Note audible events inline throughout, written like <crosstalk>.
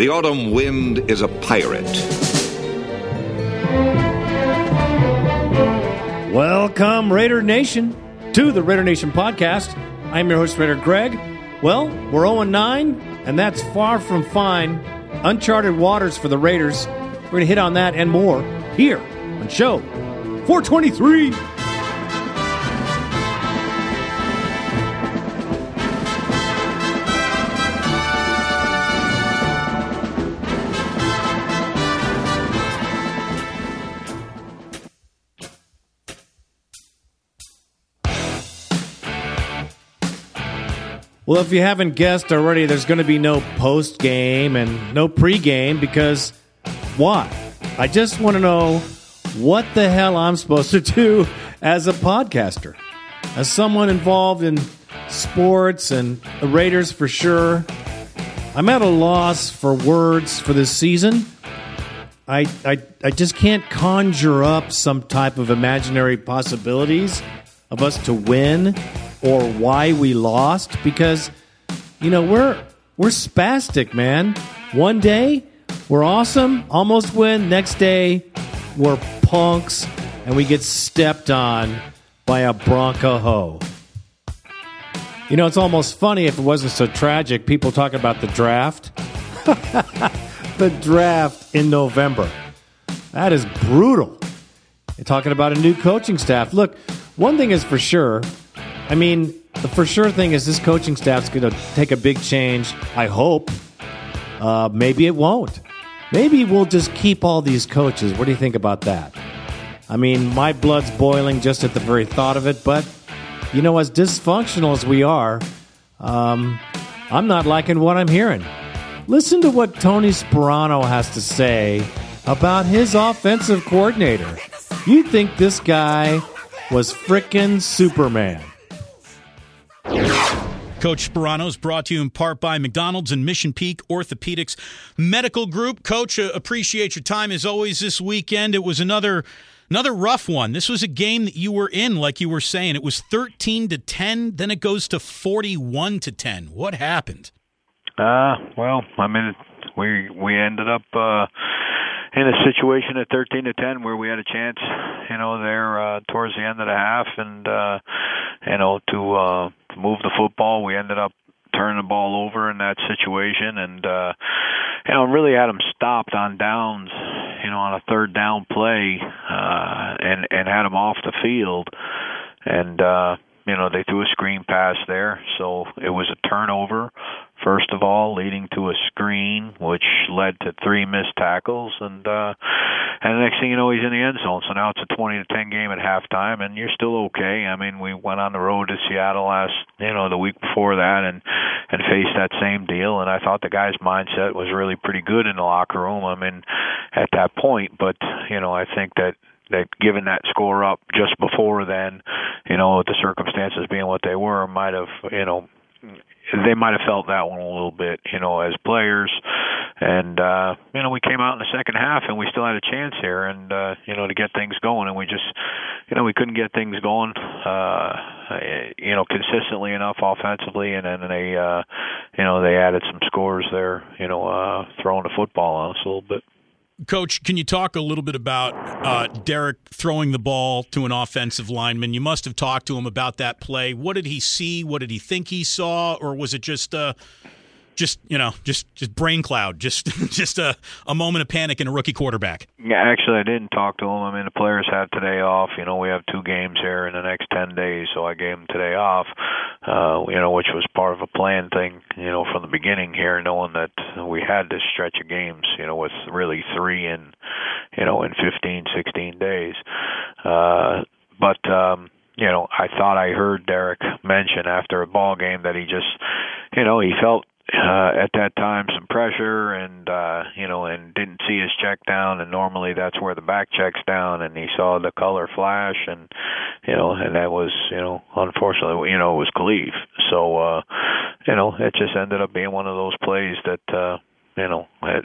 The autumn wind is a pirate. Welcome, Raider Nation, to the Raider Nation podcast. I'm your host, Raider Greg. Well, we're 0 9, and that's far from fine. Uncharted waters for the Raiders. We're going to hit on that and more here on show 423. Well, if you haven't guessed already, there's going to be no post game and no pre game because why? I just want to know what the hell I'm supposed to do as a podcaster. As someone involved in sports and the Raiders for sure, I'm at a loss for words for this season. I, I, I just can't conjure up some type of imaginary possibilities of us to win or why we lost because you know we're we're spastic, man. One day we're awesome, almost win. Next day we're punks and we get stepped on by a Bronco hoe. You know, it's almost funny if it wasn't so tragic. People talk about the draft. <laughs> the draft in November. That is brutal. You're talking about a new coaching staff. Look, one thing is for sure I mean, the for sure thing is this coaching staff's going to take a big change. I hope. Uh, maybe it won't. Maybe we'll just keep all these coaches. What do you think about that? I mean, my blood's boiling just at the very thought of it. But you know, as dysfunctional as we are, um, I'm not liking what I'm hearing. Listen to what Tony Sparano has to say about his offensive coordinator. You'd think this guy was frickin' Superman. Coach Sparano is brought to you in part by McDonald's and Mission Peak Orthopedics Medical Group. Coach, uh, appreciate your time as always this weekend. It was another another rough one. This was a game that you were in, like you were saying. It was 13 to 10, then it goes to 41 to 10. What happened? Uh, well, I mean, we we ended up uh in a situation at 13 to 10 where we had a chance, you know, there uh towards the end of the half and uh you know to uh move the football. We ended up turning the ball over in that situation and uh you know really had them stopped on downs you know on a third down play uh and and had them off the field and uh you know they threw a screen pass there so it was a turnover first of all, leading to a screen, which led to three missed tackles, and uh, and the next thing you know, he's in the end zone. So now it's a 20 to 10 game at halftime, and you're still okay. I mean, we went on the road to Seattle last, you know, the week before that, and and faced that same deal. And I thought the guy's mindset was really pretty good in the locker room. I mean, at that point, but you know, I think that that given that score up just before then, you know, the circumstances being what they were, might have, you know, they might have felt that one a little bit, you know, as players. And uh, you know, we came out in the second half and we still had a chance here and uh, you know, to get things going and we just you know, we couldn't get things going uh you know, consistently enough offensively and then they uh you know, they added some scores there, you know, uh throwing the football on us a little bit. Coach, can you talk a little bit about uh, Derek throwing the ball to an offensive lineman? You must have talked to him about that play. What did he see? What did he think he saw? Or was it just uh, just you know just just brain cloud just <laughs> just a, a moment of panic in a rookie quarterback. Yeah actually i didn't talk to him. I mean the players had today off. You know we have two games here in the next ten days so i gave him today off uh you know which was part of a plan thing you know from the beginning here knowing that we had this stretch of games you know with really three in you know in fifteen sixteen days. Uh but um you know, I thought I heard Derek mention after a ball game that he just, you know, he felt uh, at that time some pressure and uh you know and didn't see his check down. And normally that's where the back checks down and he saw the color flash and you know and that was you know unfortunately you know it was Khalif. So uh you know it just ended up being one of those plays that uh you know it,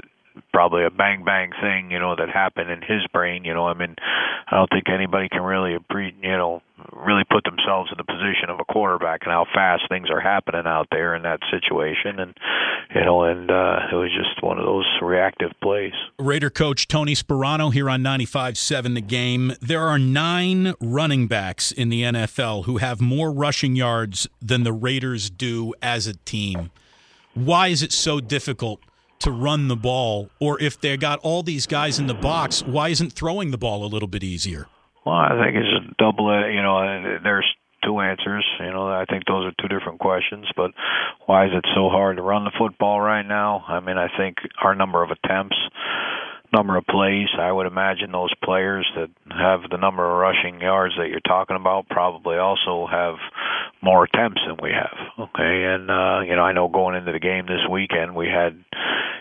probably a bang bang thing, you know, that happened in his brain. You know, I mean, I don't think anybody can really, you know, really put themselves in the position of a quarterback and how fast things are happening out there in that situation. And you know, and uh, it was just one of those reactive plays. Raider coach Tony Sparano here on 95.7 The Game. There are nine running backs in the NFL who have more rushing yards than the Raiders do as a team. Why is it so difficult? To run the ball, or if they got all these guys in the box, why isn't throwing the ball a little bit easier? Well, I think it's a double. Uh, you know, uh, there's two answers. You know, I think those are two different questions. But why is it so hard to run the football right now? I mean, I think our number of attempts number of plays. I would imagine those players that have the number of rushing yards that you're talking about probably also have more attempts than we have. Okay, and uh, you know, I know going into the game this weekend we had,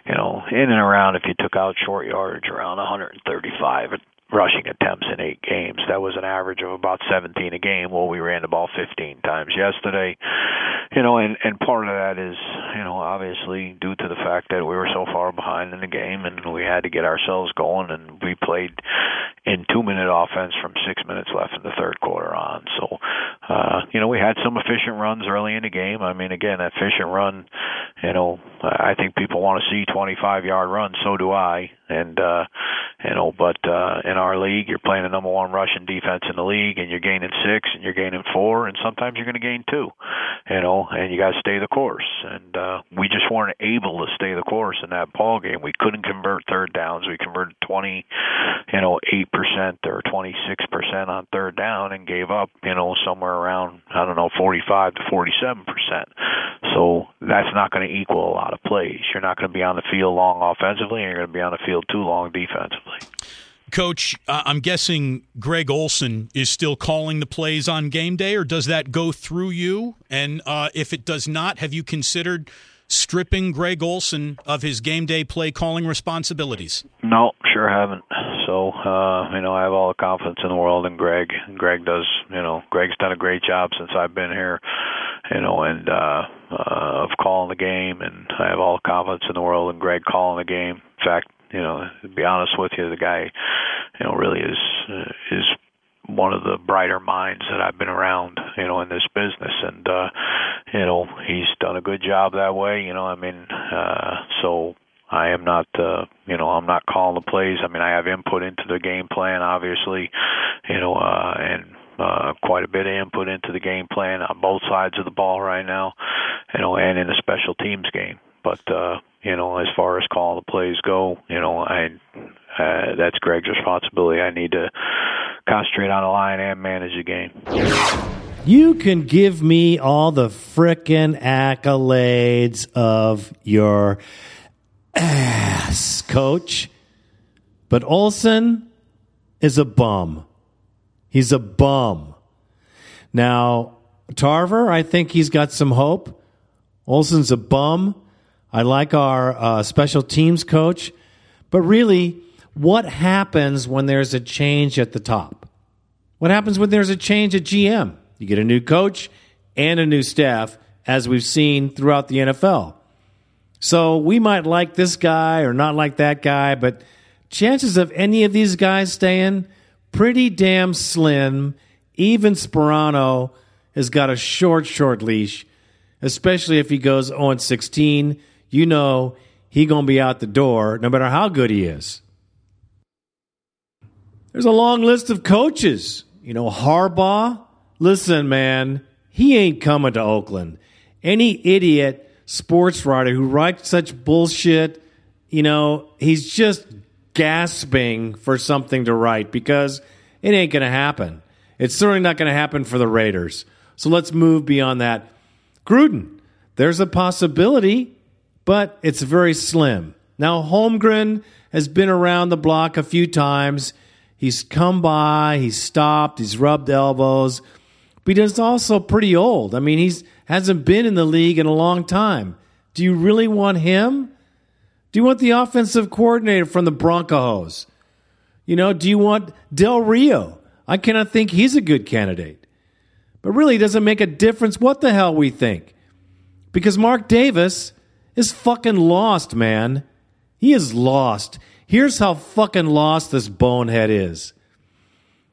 you know, in and around if you took out short yardage around 135 rushing attempts in eight games. That was an average of about 17 a game. Well, we ran the ball 15 times yesterday. You know, and and part of that is, you know, obviously due to the fact that we were so far behind in the game and we had to get ourselves going and we played in 2-minute offense from 6 minutes left in the third quarter on. So, uh, you know, we had some efficient runs early in the game. I mean, again, efficient run, you know, I think people want to see 25-yard runs, so do I. And uh, you know, but uh in our league, you're playing the number one rushing defense in the league, and you're gaining six, and you're gaining four, and sometimes you're going to gain two. You know, and you got to stay the course. And uh, we just weren't able to stay the course in that ball game. We couldn't convert third downs. We converted 20, you know, eight or 26 percent on third down, and gave up, you know, somewhere around I don't know 45 to 47 percent. So that's not going to equal a lot of plays. You're not going to be on the field long offensively, and you're going to be on the field too long defensively. Coach, I'm guessing Greg Olson is still calling the plays on game day, or does that go through you? And uh, if it does not, have you considered stripping Greg Olson of his game day play calling responsibilities? No, sure haven't. So, uh, you know, I have all the confidence in the world in Greg. Greg does, you know, Greg's done a great job since I've been here, you know, and uh, uh, of calling the game, and I have all the confidence in the world in Greg calling the game. In fact, you know, to be honest with you, the guy, you know, really is uh, is one of the brighter minds that I've been around, you know, in this business, and uh, you know, he's done a good job that way. You know, I mean, uh, so I am not, uh, you know, I'm not calling the plays. I mean, I have input into the game plan, obviously, you know, uh, and uh, quite a bit of input into the game plan on both sides of the ball right now, you know, and in the special teams game. But uh, you know, as far as calling the plays go, you know, I uh, that's Greg's responsibility. I need to concentrate on the line and manage the game. You can give me all the frickin' accolades of your ass, coach. But Olson is a bum. He's a bum. Now, Tarver, I think he's got some hope. Olson's a bum. I like our uh, special teams coach. But really, what happens when there's a change at the top? What happens when there's a change at GM? You get a new coach and a new staff, as we've seen throughout the NFL. So we might like this guy or not like that guy, but chances of any of these guys staying pretty damn slim. Even Sparano has got a short, short leash, especially if he goes 0 16 you know he going to be out the door no matter how good he is. There's a long list of coaches. You know, Harbaugh, listen, man, he ain't coming to Oakland. Any idiot sports writer who writes such bullshit, you know, he's just gasping for something to write because it ain't going to happen. It's certainly not going to happen for the Raiders. So let's move beyond that. Gruden, there's a possibility but it's very slim. Now, Holmgren has been around the block a few times. He's come by, he's stopped, he's rubbed elbows, but he's also pretty old. I mean, he's hasn't been in the league in a long time. Do you really want him? Do you want the offensive coordinator from the Broncos? You know, do you want Del Rio? I cannot think he's a good candidate. But really, it doesn't make a difference what the hell we think. Because Mark Davis is fucking lost, man. He is lost. Here's how fucking lost this bonehead is.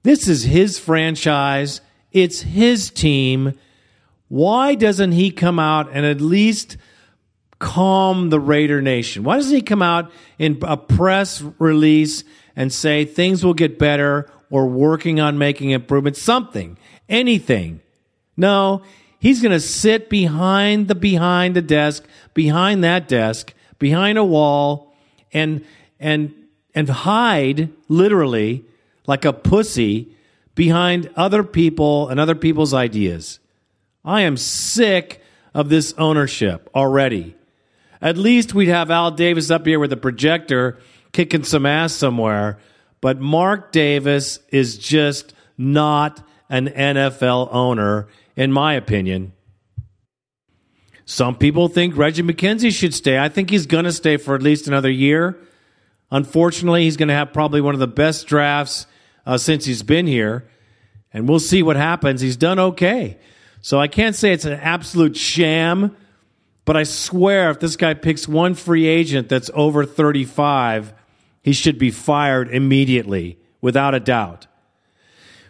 This is his franchise It's his team. Why doesn't he come out and at least calm the Raider Nation? Why doesn't he come out in a press release and say things will get better? We're working on making improvements, something, anything. No, he's going to sit behind the behind the desk, behind that desk, behind a wall, and and and hide literally like a pussy behind other people and other people's ideas. I am sick of this ownership already. At least we'd have Al Davis up here with a projector kicking some ass somewhere. But Mark Davis is just not an NFL owner, in my opinion. Some people think Reggie McKenzie should stay. I think he's going to stay for at least another year. Unfortunately, he's going to have probably one of the best drafts uh, since he's been here. And we'll see what happens. He's done okay. So I can't say it's an absolute sham, but I swear if this guy picks one free agent that's over 35, he should be fired immediately, without a doubt.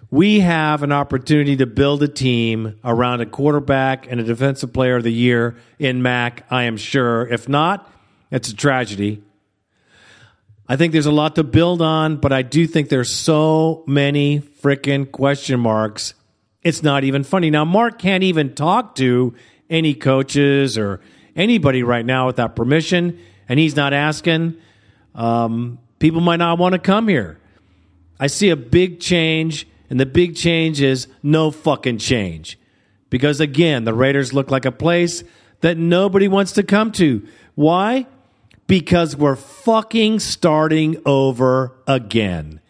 We have an opportunity to build a team around a quarterback and a defensive player of the year in Mack, I am sure. If not, it's a tragedy. I think there's a lot to build on, but I do think there's so many freaking question marks. It's not even funny. Now, Mark can't even talk to any coaches or anybody right now without permission, and he's not asking. Um, people might not want to come here. I see a big change, and the big change is no fucking change. Because again, the Raiders look like a place that nobody wants to come to. Why? Because we're fucking starting over again.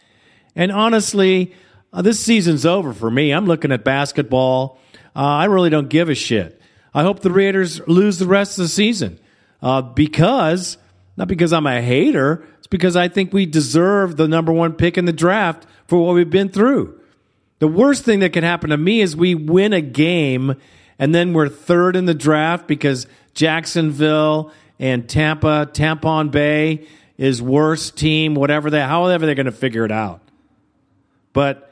And honestly, uh, this season's over for me. I'm looking at basketball. Uh, I really don't give a shit. I hope the Raiders lose the rest of the season uh, because, not because I'm a hater, it's because I think we deserve the number one pick in the draft for what we've been through. The worst thing that could happen to me is we win a game and then we're third in the draft because Jacksonville and Tampa, Tampon Bay is worst team, whatever they, however they're going to figure it out. But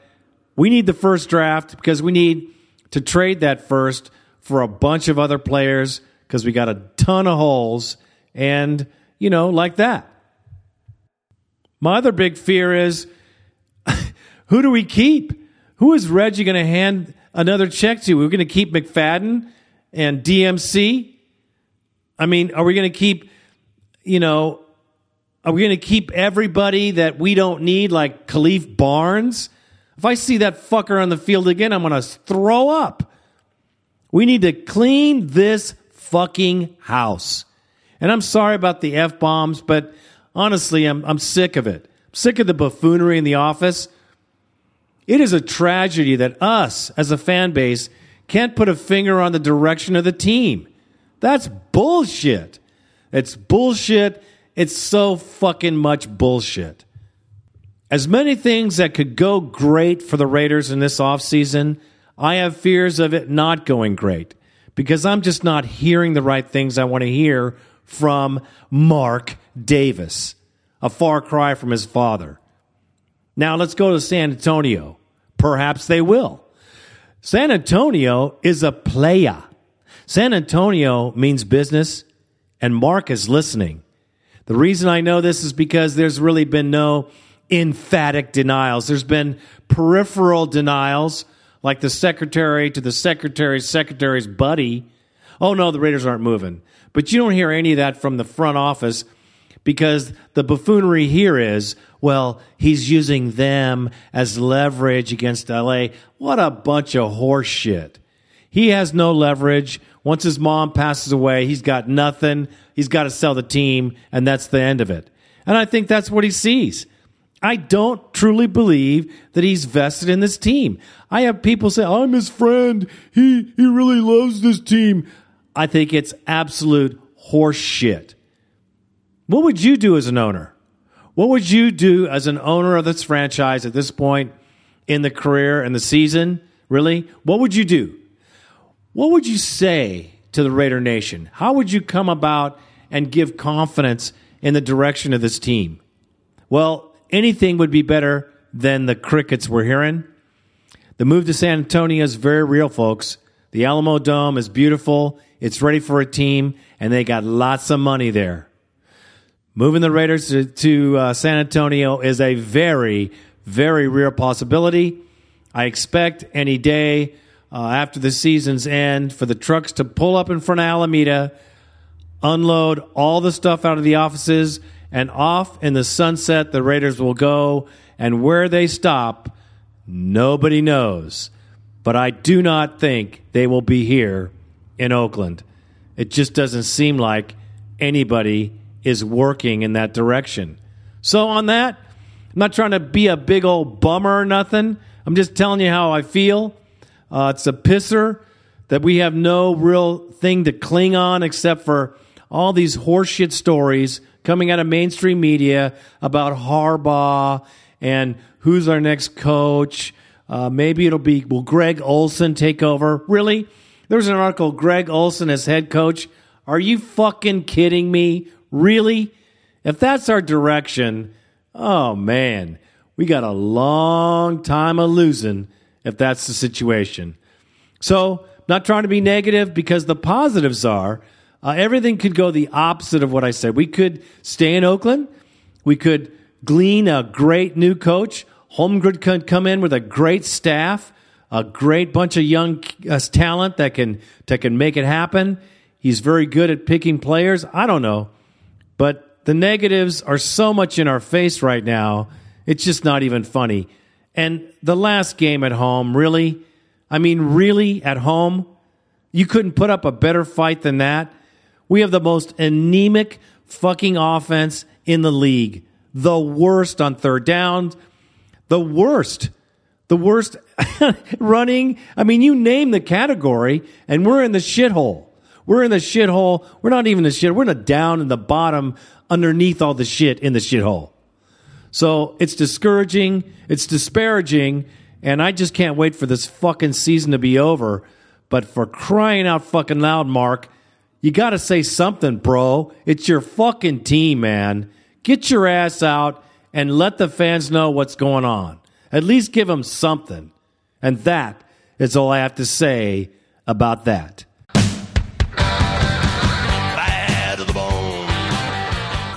we need the first draft because we need to trade that first for a bunch of other players because we got a ton of holes and, you know, like that. My other big fear is <laughs> who do we keep? Who is Reggie going to hand another check to? We're going to keep McFadden and DMC? I mean, are we going to keep, you know, are we going to keep everybody that we don't need, like Khalif Barnes? If I see that fucker on the field again, I'm going to throw up. We need to clean this fucking house. And I'm sorry about the F bombs, but honestly, I'm, I'm sick of it. I'm sick of the buffoonery in the office. It is a tragedy that us, as a fan base, can't put a finger on the direction of the team. That's bullshit. It's bullshit. It's so fucking much bullshit. As many things that could go great for the Raiders in this offseason I have fears of it not going great because I'm just not hearing the right things I want to hear from Mark Davis, a far cry from his father. Now let's go to San Antonio. Perhaps they will. San Antonio is a playa. San Antonio means business, and Mark is listening. The reason I know this is because there's really been no emphatic denials. There's been peripheral denials like the secretary to the secretary's secretary's buddy. Oh no, the Raiders aren't moving. But you don't hear any of that from the front office because the buffoonery here is, well, he's using them as leverage against LA. What a bunch of horseshit. He has no leverage. Once his mom passes away, he's got nothing. He's got to sell the team, and that's the end of it. And I think that's what he sees. I don't truly believe that he's vested in this team. I have people say, I'm his friend. He, he really loves this team. I think it's absolute horse shit. What would you do as an owner? What would you do as an owner of this franchise at this point in the career and the season? Really? What would you do? What would you say to the Raider Nation? How would you come about and give confidence in the direction of this team? Well, anything would be better than the crickets we're hearing. The move to San Antonio is very real, folks. The Alamodome is beautiful. It's ready for a team, and they got lots of money there. Moving the Raiders to, to uh, San Antonio is a very, very real possibility. I expect any day uh, after the season's end for the trucks to pull up in front of Alameda, unload all the stuff out of the offices, and off in the sunset the Raiders will go. And where they stop, nobody knows. But I do not think they will be here in Oakland. It just doesn't seem like anybody is working in that direction. So, on that, I'm not trying to be a big old bummer or nothing. I'm just telling you how I feel. Uh, it's a pisser that we have no real thing to cling on except for all these horseshit stories coming out of mainstream media about Harbaugh and who's our next coach. Uh, maybe it'll be will Greg Olson take over? Really? There's an article Greg Olson as head coach. Are you fucking kidding me? Really? If that's our direction, oh man, we got a long time of losing if that's the situation. So, not trying to be negative because the positives are uh, everything could go the opposite of what I said. We could stay in Oakland. We could glean a great new coach. Holmgren could come in with a great staff, a great bunch of young uh, talent that can that can make it happen. He's very good at picking players. I don't know. But the negatives are so much in our face right now, it's just not even funny. And the last game at home, really? I mean, really at home? You couldn't put up a better fight than that? We have the most anemic fucking offense in the league. The worst on third downs. The worst. The worst <laughs> running. I mean, you name the category, and we're in the shithole. We're in the shithole. We're not even the shit. We're in the down in the bottom underneath all the shit in the shithole. So it's discouraging. It's disparaging. And I just can't wait for this fucking season to be over. But for crying out fucking loud, Mark, you got to say something, bro. It's your fucking team, man. Get your ass out and let the fans know what's going on. At least give them something. And that is all I have to say about that.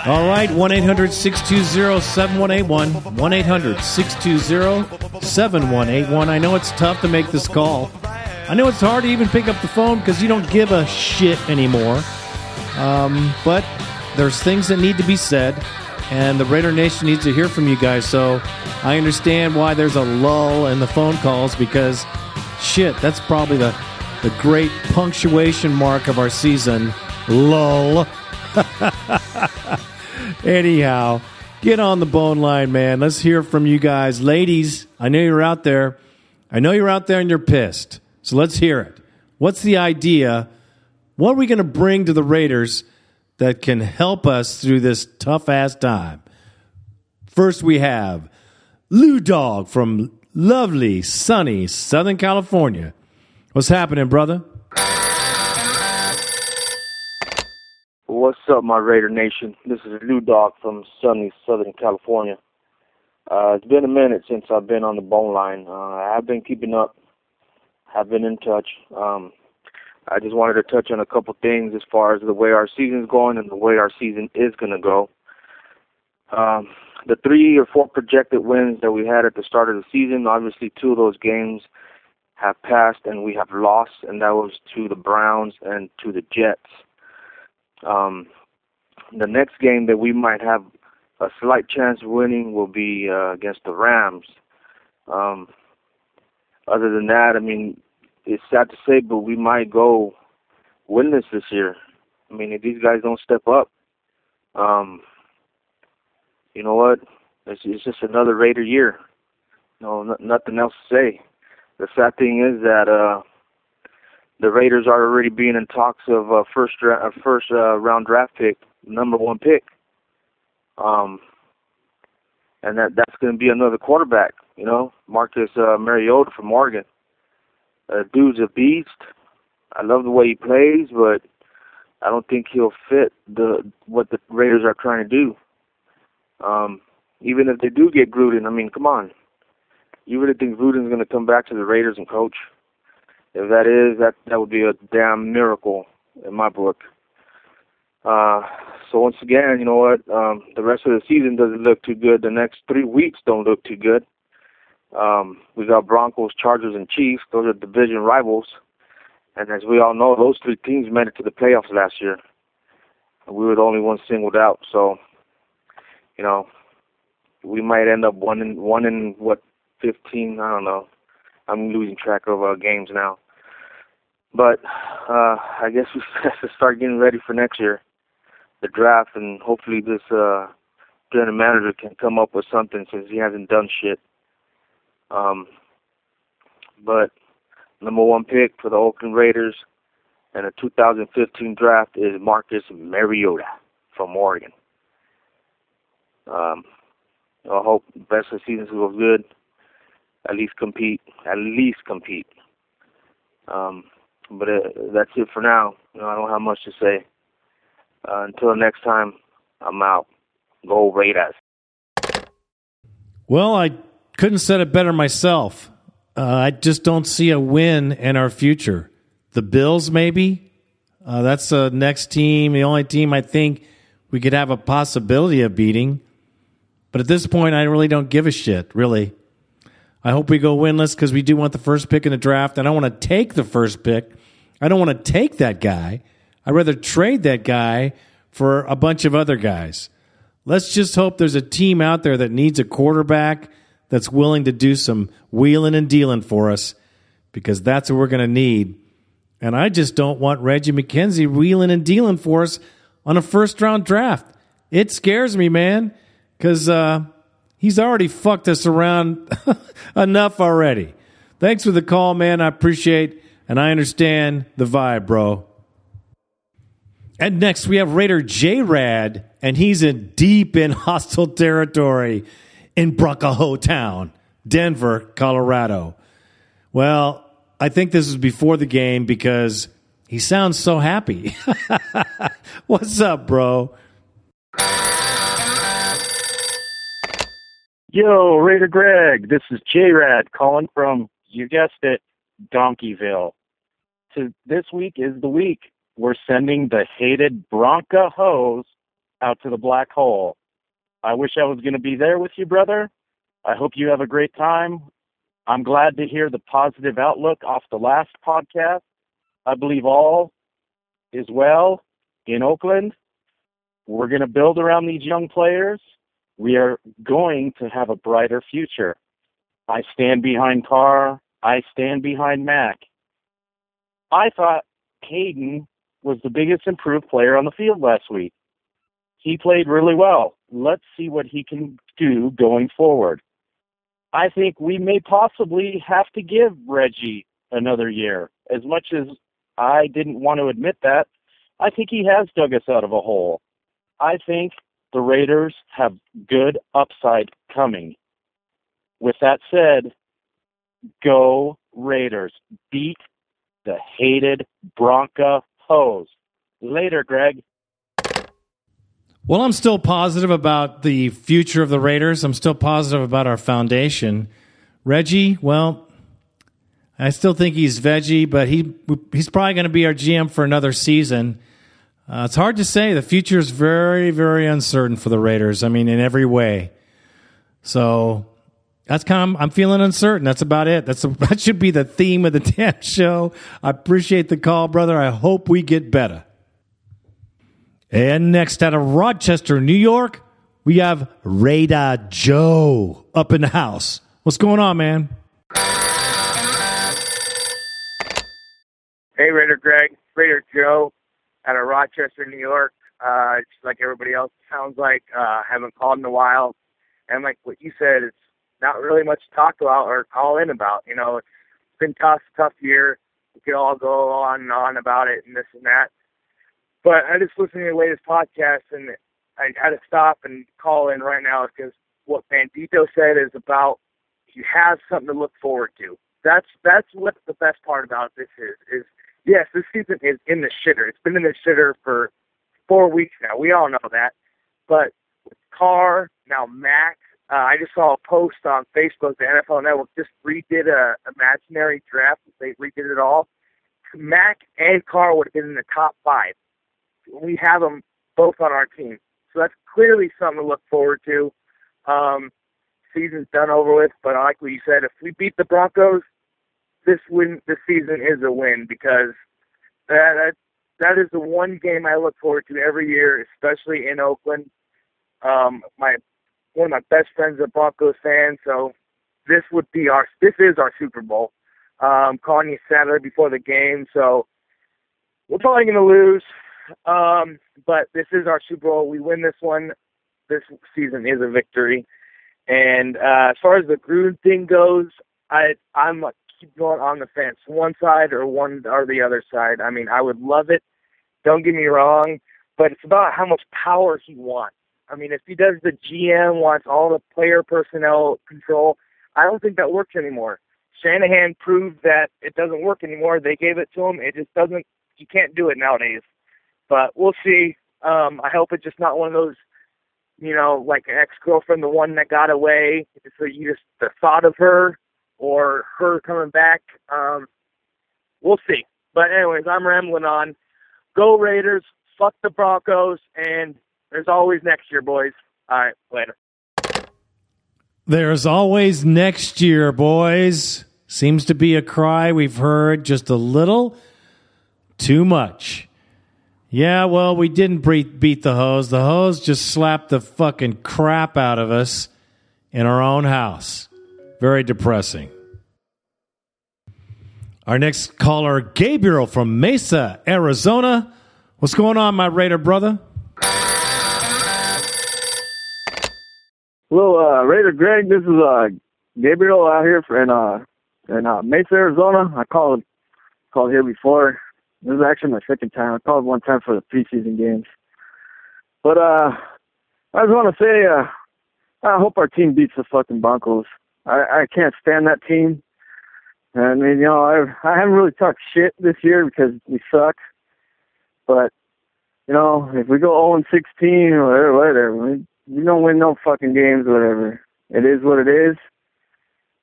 All right, 1 800 620 7181. 1 800 620 7181. I know it's tough to make this call. I know it's hard to even pick up the phone because you don't give a shit anymore. Um, but there's things that need to be said, and the Raider Nation needs to hear from you guys. So I understand why there's a lull in the phone calls because shit, that's probably the, the great punctuation mark of our season. Lull. <laughs> Anyhow, get on the bone line, man. Let's hear from you guys. Ladies, I know you're out there. I know you're out there and you're pissed. So let's hear it. What's the idea? What are we going to bring to the Raiders that can help us through this tough ass time? First, we have Lou Dog from lovely, sunny Southern California. What's happening, brother? What's up, my Raider Nation? This is Lou Dog from sunny Southern California. Uh, it's been a minute since I've been on the bone line. Uh, I've been keeping up, have been in touch. Um, I just wanted to touch on a couple things as far as the way our season's going and the way our season is going to go. Um, the three or four projected wins that we had at the start of the season, obviously two of those games have passed and we have lost, and that was to the Browns and to the Jets. Um, the next game that we might have a slight chance of winning will be uh, against the Rams. Um, other than that, I mean, it's sad to say, but we might go winless this year. I mean, if these guys don't step up, um, you know what? It's, it's just another Raider year. No, n- nothing else to say. The sad thing is that uh, the Raiders are already being in talks of a first ra- a first uh, round draft pick, number one pick. Um, and that that's going to be another quarterback. You know, Marcus uh, Mariota from Oregon. Uh, dude's a beast. I love the way he plays, but I don't think he'll fit the what the Raiders are trying to do. Um, even if they do get Gruden, I mean, come on. You really think Gruden's going to come back to the Raiders and coach? If that is, that that would be a damn miracle in my book. Uh, so once again, you know what? Um, the rest of the season doesn't look too good. The next three weeks don't look too good. Um, we got Broncos, Chargers, and Chiefs. Those are division rivals. And as we all know, those three teams made it to the playoffs last year. And we were the only ones singled out. So, you know, we might end up one in one in what fifteen. I don't know. I'm losing track of uh, games now. But uh, I guess we <laughs> have to start getting ready for next year, the draft, and hopefully this uh, general manager can come up with something since he hasn't done shit. Um, but number one pick for the Oakland Raiders and the 2015 draft is Marcus Mariota from Oregon. Um, I hope the rest of the season good. At least compete. At least compete. Um, but uh, that's it for now. You know, I don't have much to say. Uh, until next time, I'm out. Go Raiders. Well, I couldn't said it better myself. Uh, I just don't see a win in our future. The Bills, maybe. Uh, that's the next team, the only team I think we could have a possibility of beating. But at this point, I really don't give a shit, really. I hope we go winless because we do want the first pick in the draft. And I want to take the first pick. I don't want to take that guy. I'd rather trade that guy for a bunch of other guys. Let's just hope there's a team out there that needs a quarterback that's willing to do some wheeling and dealing for us because that's what we're going to need. And I just don't want Reggie McKenzie wheeling and dealing for us on a first round draft. It scares me, man, because uh, he's already fucked us around <laughs> enough already. Thanks for the call, man. I appreciate and I understand the vibe, bro. And next we have Raider J Rad, and he's in deep in <laughs> hostile territory in Brokaho Town, Denver, Colorado. Well, I think this is before the game because he sounds so happy. <laughs> What's up, bro? Yo, Raider Greg, this is J Rad calling from, you guessed it, Donkeyville. To this week is the week. We're sending the hated Bronca hose out to the black hole. I wish I was going to be there with you, brother. I hope you have a great time. I'm glad to hear the positive outlook off the last podcast. I believe all is well in Oakland. We're going to build around these young players. We are going to have a brighter future. I stand behind Carr. I stand behind Mack. I thought Caden was the biggest improved player on the field last week. He played really well. Let's see what he can do going forward. I think we may possibly have to give Reggie another year. As much as I didn't want to admit that, I think he has dug us out of a hole. I think the Raiders have good upside coming. With that said, go Raiders. Beat the hated Bronca hose. Later, Greg. Well, I'm still positive about the future of the Raiders. I'm still positive about our foundation. Reggie, well, I still think he's veggie, but he he's probably going to be our GM for another season. Uh, it's hard to say. The future is very, very uncertain for the Raiders. I mean, in every way. So that's kind of, I'm feeling uncertain. That's about it. That's <laughs> that should be the theme of the <laughs> damn show. I appreciate the call, brother. I hope we get better. And next out of Rochester, New York, we have Raider Joe up in the house. What's going on, man? Hey, Raider Greg, Raider Joe out of Rochester, New York. Uh, just like everybody else, sounds like uh, haven't called in a while. And like what you said, it's not really much to talk about or call in about. You know, it's been tough, tough year. We could all go on and on about it and this and that. But I just listened to your latest podcast and I had to stop and call in right now because what Bandito said is about you have something to look forward to. That's that's what the best part about this is. Is yes, this season is in the shitter. It's been in the shitter for four weeks now. We all know that. But with Carr, now Mack, Uh, I just saw a post on Facebook. The NFL Network just redid a imaginary draft. They redid it all. Mack and Carr would have been in the top five. We have them both on our team, so that's clearly something to look forward to. Um, season's done over with, but like you said, if we beat the Broncos, this win, this season is a win because that, that is the one game I look forward to every year, especially in Oakland. Um, my one of my best friends a Broncos fan, so this would be our this is our Super Bowl. Um, calling you Saturday before the game, so we're probably going to lose. Um, but this is our Super Bowl. We win this one. This season is a victory. And uh, as far as the Gruden thing goes, I I'm going on the fence, one side or one or the other side. I mean, I would love it. Don't get me wrong, but it's about how much power he wants. I mean, if he does the GM wants all the player personnel control, I don't think that works anymore. Shanahan proved that it doesn't work anymore. They gave it to him. It just doesn't. You can't do it nowadays. But we'll see. Um, I hope it's just not one of those, you know, like an ex-girlfriend, the one that got away. So you just the thought of her or her coming back. Um, we'll see. But anyways, I'm rambling on. Go Raiders. Fuck the Broncos. And there's always next year, boys. All right, later. There's always next year, boys. Seems to be a cry we've heard just a little too much. Yeah, well, we didn't beat the hose. The hose just slapped the fucking crap out of us in our own house. Very depressing. Our next caller, Gabriel from Mesa, Arizona. What's going on, my Raider brother? Hello, uh, Raider Greg. This is uh, Gabriel out here in uh, in uh, Mesa, Arizona. I called called here before. This is actually my second time. I called one time for the preseason games. But uh, I just want to say, uh, I hope our team beats the fucking Broncos. I, I can't stand that team. I mean, you know, I I haven't really talked shit this year because we suck. But you know, if we go 0 and 16 or whatever, whatever, we, we don't win no fucking games, whatever. It is what it is.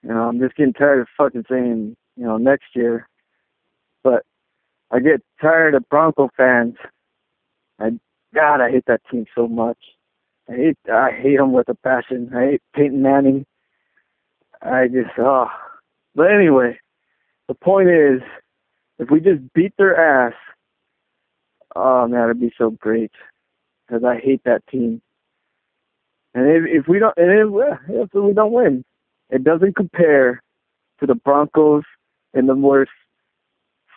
You know, I'm just getting tired of fucking saying, you know, next year. But I get tired of Bronco fans. I God, I hate that team so much. I hate I hate them with a passion. I hate Peyton Manning. I just oh. But anyway, the point is, if we just beat their ass, oh man, it'd be so great. Because I hate that team. And if, if we don't, and if, if we don't win, it doesn't compare to the Broncos in the worst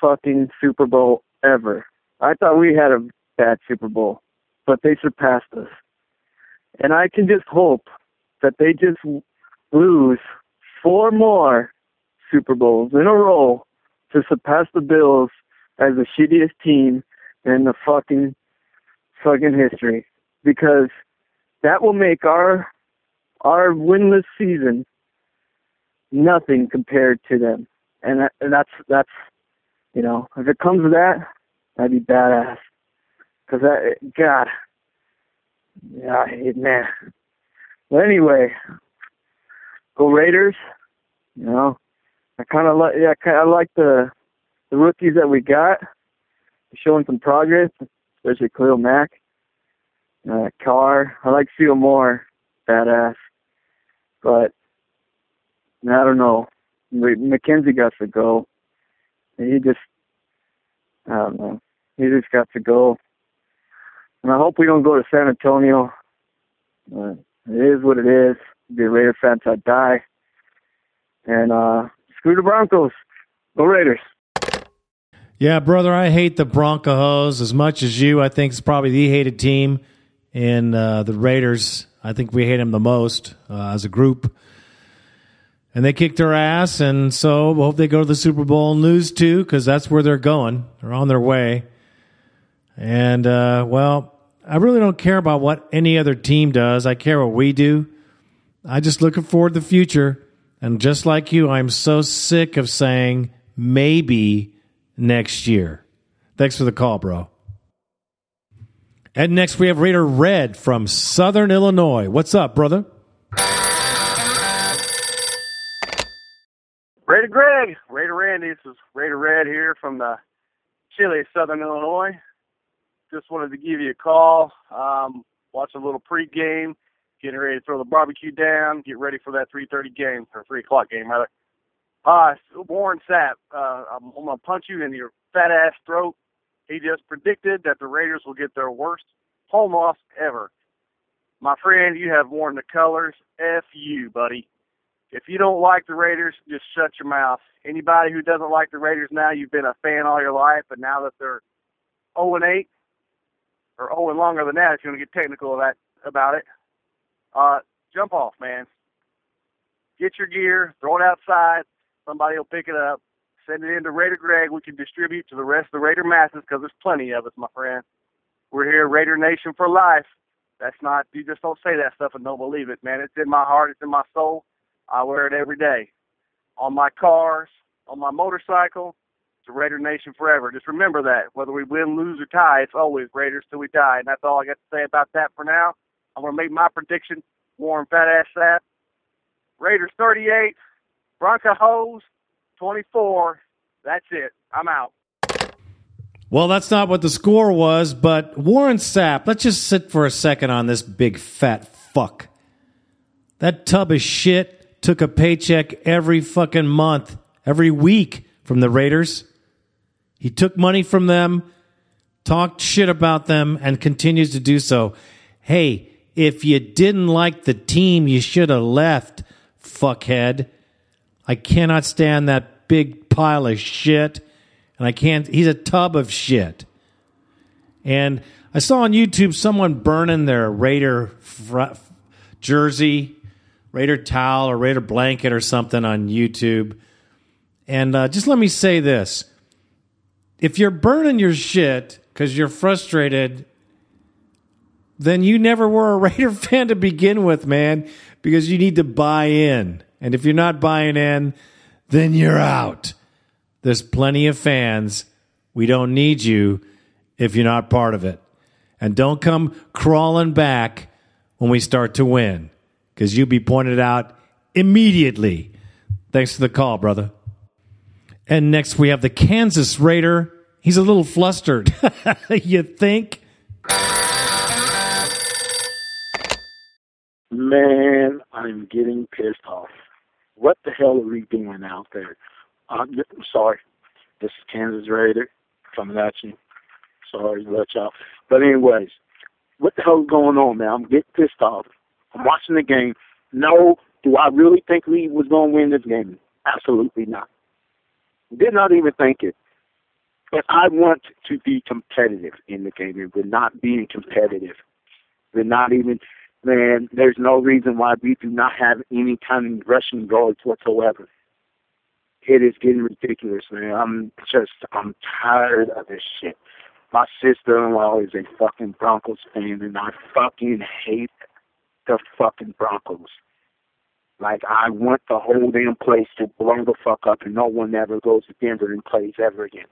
fucking Super Bowl ever. I thought we had a bad Super Bowl, but they surpassed us. And I can just hope that they just lose four more Super Bowls in a row to surpass the Bills as the shittiest team in the fucking fucking history. Because that will make our our winless season nothing compared to them. And, that, and that's that's you know, if it comes to that, that'd be badass. Cause that, God, yeah, it, man. But anyway, go Raiders. You know, I kind of like, yeah, I like the the rookies that we got, showing some progress, especially Khalil Mack, uh, Carr. I like Seal more, badass, but I don't know. McKenzie got to go. He just, I don't know. He just got to go. And I hope we don't go to San Antonio. Uh, it is what it is. A Raider fan till I die. And uh, screw the Broncos. Go Raiders. Yeah, brother, I hate the Broncos as much as you. I think it's probably the hated team in uh, the Raiders. I think we hate them the most uh, as a group and they kicked our ass. And so we hope they go to the Super Bowl and lose too, because that's where they're going. They're on their way. And uh, well, I really don't care about what any other team does. I care what we do. I just looking forward to the future. And just like you, I'm so sick of saying maybe next year. Thanks for the call, bro. And next we have Raider Red from Southern Illinois. What's up, brother? Raider Greg, Raider Randy, this is Raider Red here from the chilly Southern Illinois. Just wanted to give you a call. Um, watch a little pregame getting ready to throw the barbecue down, get ready for that 3:30 game or 3 o'clock game rather. Uh, Warren Sapp, uh, I'm, I'm gonna punch you in your fat ass throat. He just predicted that the Raiders will get their worst home loss ever. My friend, you have worn the colors. F you, buddy. If you don't like the Raiders, just shut your mouth. Anybody who doesn't like the Raiders now, you've been a fan all your life, but now that they're 0 and 8 or 0 and longer than that, if you want to get technical about about it, uh, jump off, man. Get your gear, throw it outside. Somebody will pick it up. Send it in to Raider Greg. We can distribute to the rest of the Raider masses because there's plenty of us, my friend. We're here, Raider Nation for life. That's not, you just don't say that stuff and don't believe it, man. It's in my heart, it's in my soul. I wear it every day. On my cars, on my motorcycle, it's Raider Nation forever. Just remember that. Whether we win, lose, or tie, it's always Raiders till we die. And that's all I got to say about that for now. I'm going to make my prediction. Warren Fat Ass Sapp. Raiders 38, Bronco Hose 24. That's it. I'm out. Well, that's not what the score was, but Warren Sapp, let's just sit for a second on this big fat fuck. That tub of shit took a paycheck every fucking month, every week from the Raiders. He took money from them, talked shit about them, and continues to do so. Hey, if you didn't like the team, you should have left, fuckhead. I cannot stand that big pile of shit and I can't. He's a tub of shit. And I saw on YouTube someone burning their Raider fr- jersey, Raider towel, or Raider blanket or something on YouTube. And uh, just let me say this: if you're burning your shit because you're frustrated, then you never were a Raider <laughs> fan to begin with, man. Because you need to buy in, and if you're not buying in, then you're out. There's plenty of fans. We don't need you if you're not part of it. And don't come crawling back when we start to win because you'll be pointed out immediately. Thanks for the call, brother. And next we have the Kansas Raider. He's a little flustered. <laughs> you think? I'm getting pissed off. What the hell are we doing out there? I'm sorry. This is Kansas Raider coming at you. Sorry, let y'all. But anyways, what the hell's going on, man? I'm getting pissed off. I'm watching the game. No, do I really think we was going to win this game? Absolutely not. Did not even think it. But I want to be competitive in the game, and we're not being competitive. We're not even, man, there's no reason why we do not have any kind of rushing guards whatsoever it is getting ridiculous, man. I'm just, I'm tired of this shit. My sister-in-law is a fucking Broncos fan, and I fucking hate the fucking Broncos. Like, I want the whole damn place to blow the fuck up, and no one ever goes to Denver and plays ever again.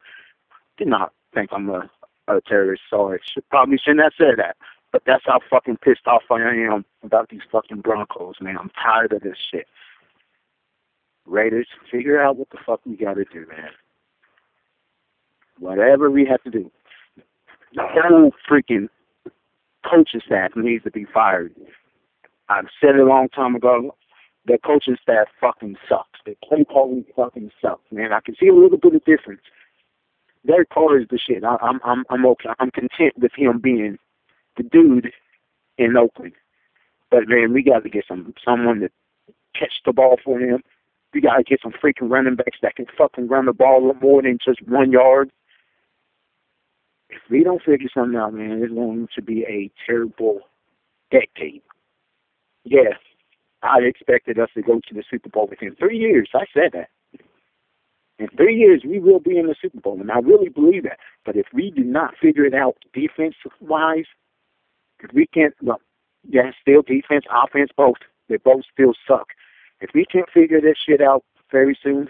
Did not think I'm a, a terrorist. Sorry, probably shouldn't have said that. But that's how fucking pissed off I am about these fucking Broncos, man. I'm tired of this shit. Raiders, figure out what the fuck we got to do, man. Whatever we have to do. The whole freaking coaching staff needs to be fired. I've said it a long time ago. The coaching staff fucking sucks. The play calling fucking sucks, man. I can see a little bit of difference. Their Carr is the shit. I, I'm I'm I'm okay. I'm content with him being the dude in Oakland. But man, we got to get some someone to catch the ball for him We gotta get some freaking running backs that can fucking run the ball more than just one yard. If we don't figure something out, man, it's going to be a terrible decade. Yes, I expected us to go to the Super Bowl within three years. I said that. In three years, we will be in the Super Bowl, and I really believe that. But if we do not figure it out defense-wise, if we can't, well, yeah, still defense, offense, both, they both still suck. If we can't figure this shit out very soon,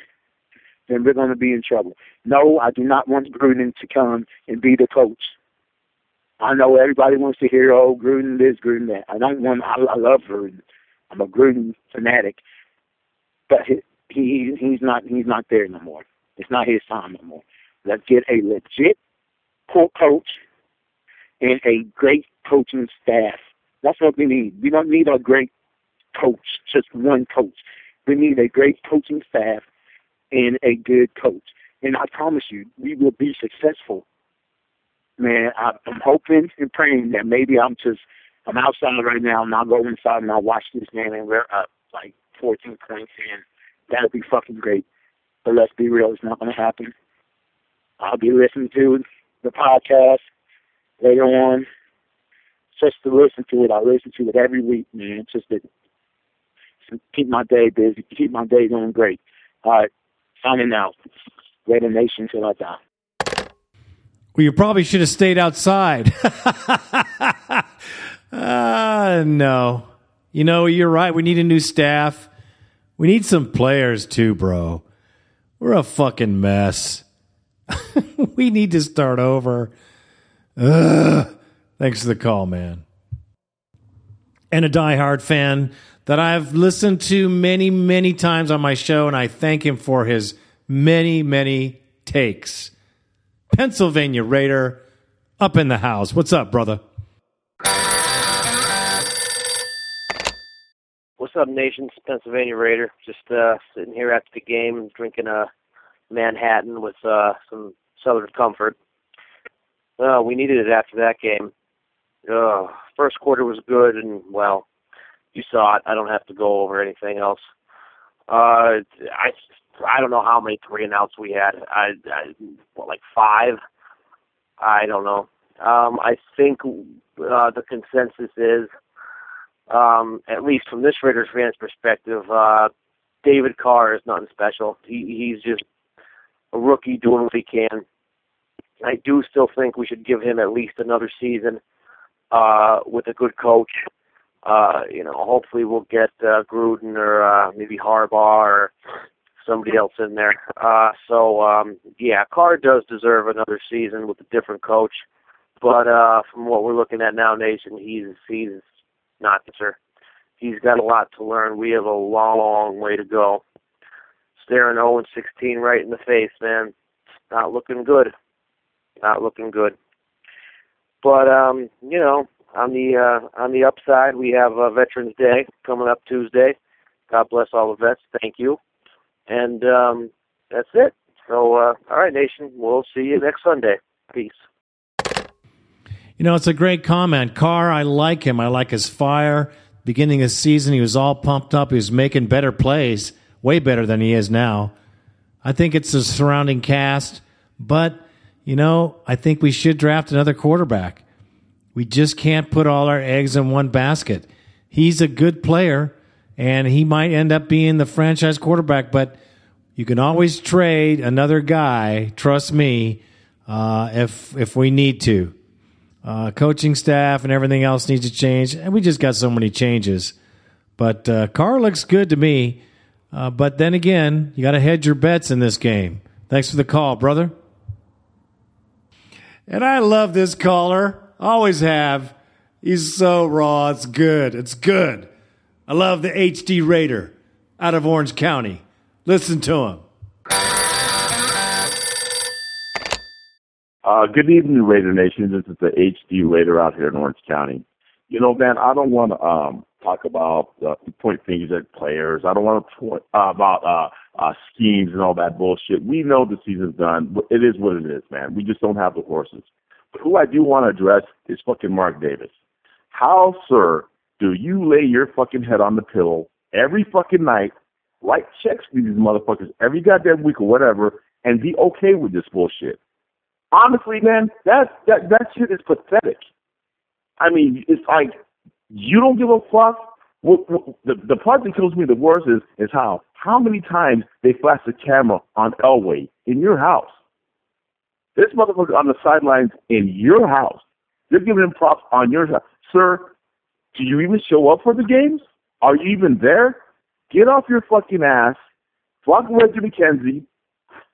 then we're going to be in trouble. No, I do not want Gruden to come and be the coach. I know everybody wants to hear, oh, Gruden this, Gruden that. I don't want, I, I love Gruden. I'm a Gruden fanatic. But he he's not he's not there no more. It's not his time no more. Let's get a legit coach and a great coaching staff. That's what we need. We don't need a great coach, just one coach. We need a great coaching staff and a good coach. And I promise you, we will be successful. Man, I'm hoping and praying that maybe I'm just I'm outside right now and I'll go inside and I'll watch this game and we're up like 14 points and that'll be fucking great. But let's be real, it's not going to happen. I'll be listening to the podcast later on just to listen to it. I listen to it every week, man, just to keep my day busy, keep my day going great. All right, signing out. Raider Nation till I die. Well, you probably should have stayed outside. uh, <laughs> no. You know, you're right. We need a new staff. We need some players too, bro. We're a fucking mess. <laughs> we need to start over. Ugh. Thanks for the call, man. And a diehard fan that I've listened to many, many times on my show, and I thank him for his many, many takes. Pennsylvania Raider up in the house. What's up, brother? What's up, nations? Pennsylvania Raider. Just uh, sitting here after the game, drinking a Manhattan with uh, some Southern Comfort. Uh, we needed it after that game. Uh, first quarter was good, and well, you saw it. I don't have to go over anything else. Uh, I I don't know how many three and outs we had. I, I what like five. I don't know. Um, I think uh, the consensus is, um, at least from this Raiders fans' perspective, uh, David Carr is nothing special. He he's just a rookie doing what he can. I do still think we should give him at least another season uh, with a good coach. Uh, you know, hopefully we'll get uh, Gruden or uh, maybe Harbaugh or somebody else in there. Uh, so um, yeah, Carr does deserve another season with a different coach. But uh, from what we're looking at now, Nation, he's he's not sir. He's got a lot to learn. We have a long, long way to go. Staring 0 and 16 right in the face, man. Not looking good. Not looking good. But um, you know, on the uh, on the upside, we have uh, Veterans Day coming up Tuesday. God bless all the vets. Thank you. And um, that's it. So, uh, all right, nation. We'll see you next Sunday. Peace. You know, it's a great comment. Carr, I like him. I like his fire. Beginning of season, he was all pumped up. He was making better plays, way better than he is now. I think it's the surrounding cast, but you know, I think we should draft another quarterback. We just can't put all our eggs in one basket. He's a good player, and he might end up being the franchise quarterback, but you can always trade another guy. Trust me, uh, if if we need to. Uh, coaching staff and everything else needs to change, and we just got so many changes. But uh, Carr looks good to me. Uh, but then again, you got to hedge your bets in this game. Thanks for the call, brother. And I love this caller. Always have. He's so raw. It's good. It's good. I love the HD Raider out of Orange County. Listen to him. Uh, good evening, Raider Nation. This is the HD Raider out here in Orange County. You know, man, I don't want to um, talk about uh, point fingers at players. I don't want to point uh, about uh, uh, schemes and all that bullshit. We know the season's done. It is what it is, man. We just don't have the horses. But who I do want to address is fucking Mark Davis. How, sir, do you lay your fucking head on the pillow every fucking night, write checks for these motherfuckers every goddamn week or whatever, and be okay with this bullshit? Honestly, man, that that that shit is pathetic. I mean, it's like you don't give a fuck. What, what, the the part that kills me the worst is is how how many times they flash the camera on Elway in your house. This motherfucker on the sidelines in your house. They're giving him props on your house. Sir, do you even show up for the games? Are you even there? Get off your fucking ass. Fuck Reggie McKenzie.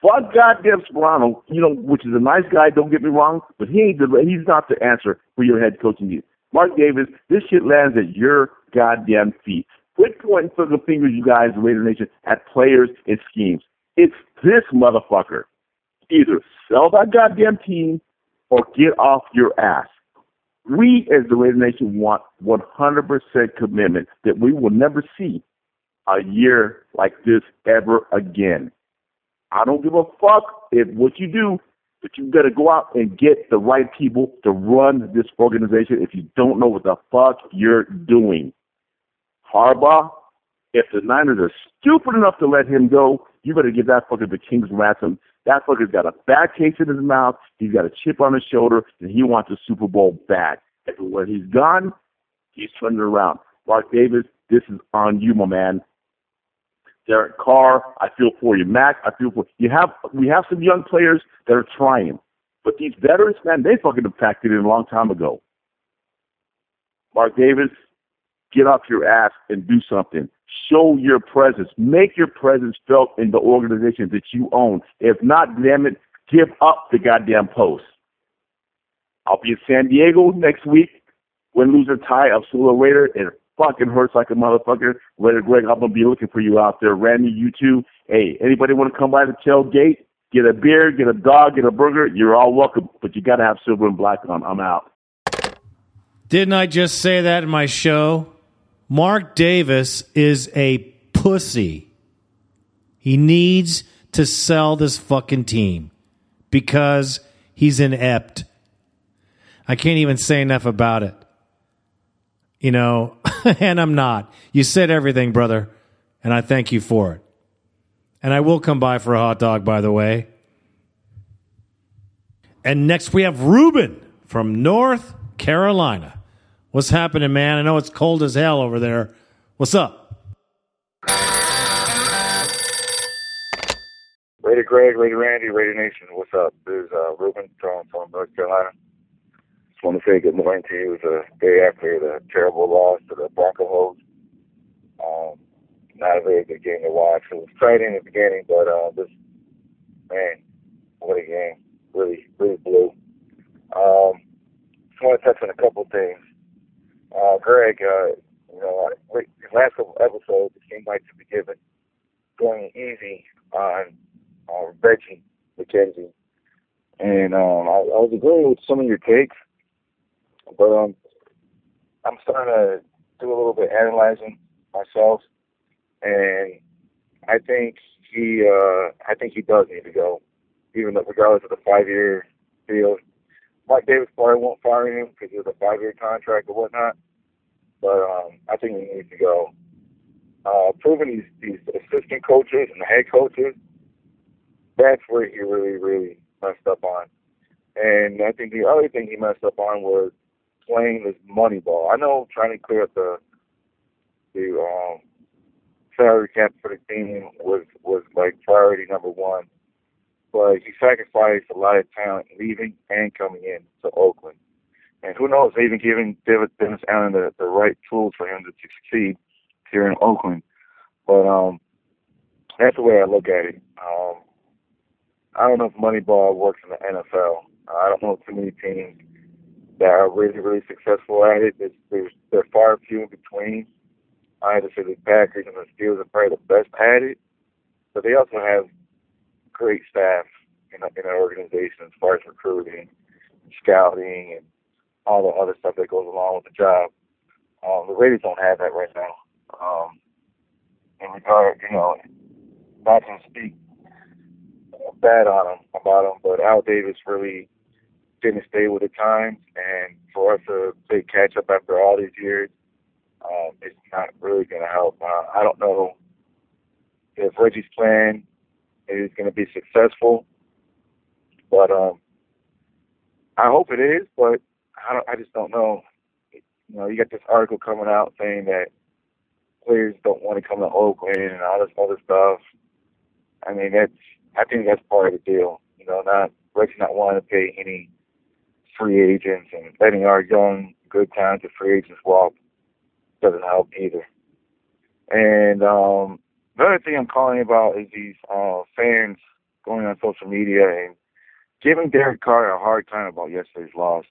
Fuck goddamn Sparano, you know, which is a nice guy, don't get me wrong, but he ain't the, he's not the answer for your head coaching. Mark Davis, this shit lands at your goddamn feet. Quit pointing the fingers, you guys, Raider Nation, at players and schemes. It's this motherfucker. Either sell that goddamn team or get off your ass. We, as the Raider Nation, want 100% commitment that we will never see a year like this ever again. I don't give a fuck if what you do, but you to go out and get the right people to run this organization if you don't know what the fuck you're doing. Harbaugh, if the Niners are stupid enough to let him go, you better give that fucker the king's ransom. That fucker's got a bad taste in his mouth. He's got a chip on his shoulder, and he wants a Super Bowl back. And when he's gone, he's turning around. Mark Davis, this is on you, my man. Derek Carr, I feel for you. Mack, I feel for you. Have we have some young players that are trying, but these veterans, man, they fucking packed it a long time ago. Mark Davis, get off your ass and do something. Show your presence. Make your presence felt in the organization that you own. If not, damn it, give up the goddamn post. I'll be in San Diego next week. Win, lose, or tie, I'm still a Raider, and fucking hurts like a motherfucker. Later, Greg, I'm gonna be looking for you out there. Randy, you too. Hey, anybody want to come by the tailgate? Get a beer, get a dog, get a burger. You're all welcome, but you gotta have silver and black on. I'm out. Didn't I just say that in my show? Mark Davis is a pussy. He needs to sell this fucking team because he's inept. I can't even say enough about it you know, <laughs> and I'm not. You said everything, brother, and I thank you for it. And I will come by for a hot dog, by the way. And next we have Ruben from North Carolina. What's happening, man? I know it's cold as hell over there. What's up? Raider Greg, Raider Randy, Raider Nation. What's up? This is uh, Ruben from North Carolina. Just want to say good morning to you. It was a day after the terrible loss to the Broncos. Um, not a very good game to watch. It was exciting in the beginning, but uh, this man, what a game! Really, really blew. Um, just want to touch on a couple things. Uh, Greg, uh, you know, last couple episodes, it seemed like to be given going easy on on Reggie McKenzie, and um, I, I was agreeing with some of your takes. But um, I'm starting to do a little bit analyzing myself, and I think he, uh, I think he does need to go, even though, regardless of the five-year deal. Mike Davis probably won't fire him because it's a five-year contract or whatnot. But um, I think he needs to go. Uh, proving these these assistant coaches and the head coaches, that's where he really, really messed up on. And I think the other thing he messed up on was playing this money ball. I know trying to clear up the the um, salary cap for the team was was like priority number one, but he sacrificed a lot of talent leaving and coming in to Oakland. And who knows, even giving Dennis Allen the, the right tools for him to succeed here in Oakland. But um, that's the way I look at it. Um, I don't know if Moneyball works in the NFL. I don't know too many teams that are really, really successful at it. There's, there's they're far few in between. I have to say the Packers and the Steelers are probably the best at it, but they also have great staff in, in their organization as far as recruiting, scouting, and all the other stuff that goes along with the job. Um, the Raiders don't have that right now. Um, in regard, you know, not to speak bad on them about them, but Al Davis really didn't stay with the times, and for us to play catch up after all these years, um, it's not really going to help. Uh, I don't know if Reggie's plan is going to be successful, but um, I hope it is. But I don't. I just don't know. You know, you got this article coming out saying that players don't want to come to Oakland and all this other stuff. I mean, that's. I think that's part of the deal. You know, not Reggie not wanting to pay any free agents and letting our young, good, talented free agents walk doesn't help either. And um, the other thing I'm calling about is these uh, fans going on social media and giving Derek Carr a hard time about yesterday's loss.